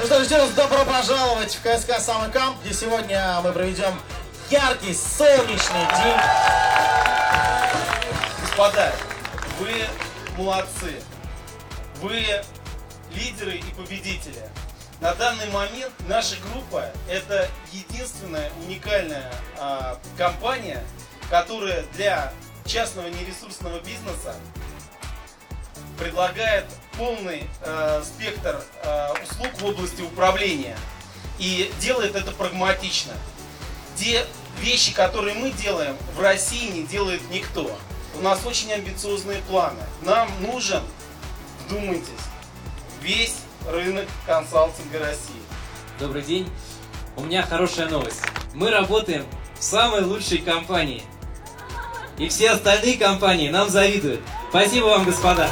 Ну что ж, еще раз добро пожаловать в КСК Самый Камп, где сегодня мы проведем яркий солнечный день. Господа, вы молодцы. Вы лидеры и победители. На данный момент наша группа это единственная уникальная а, компания, которая для частного нересурсного бизнеса предлагает полный э, спектр э, услуг в области управления и делает это прагматично. Те вещи, которые мы делаем, в России не делает никто. У нас очень амбициозные планы. Нам нужен, вдумайтесь, весь рынок консалтинга России. Добрый день. У меня хорошая новость. Мы работаем в самой лучшей компании. И все остальные компании нам завидуют. Спасибо вам, господа.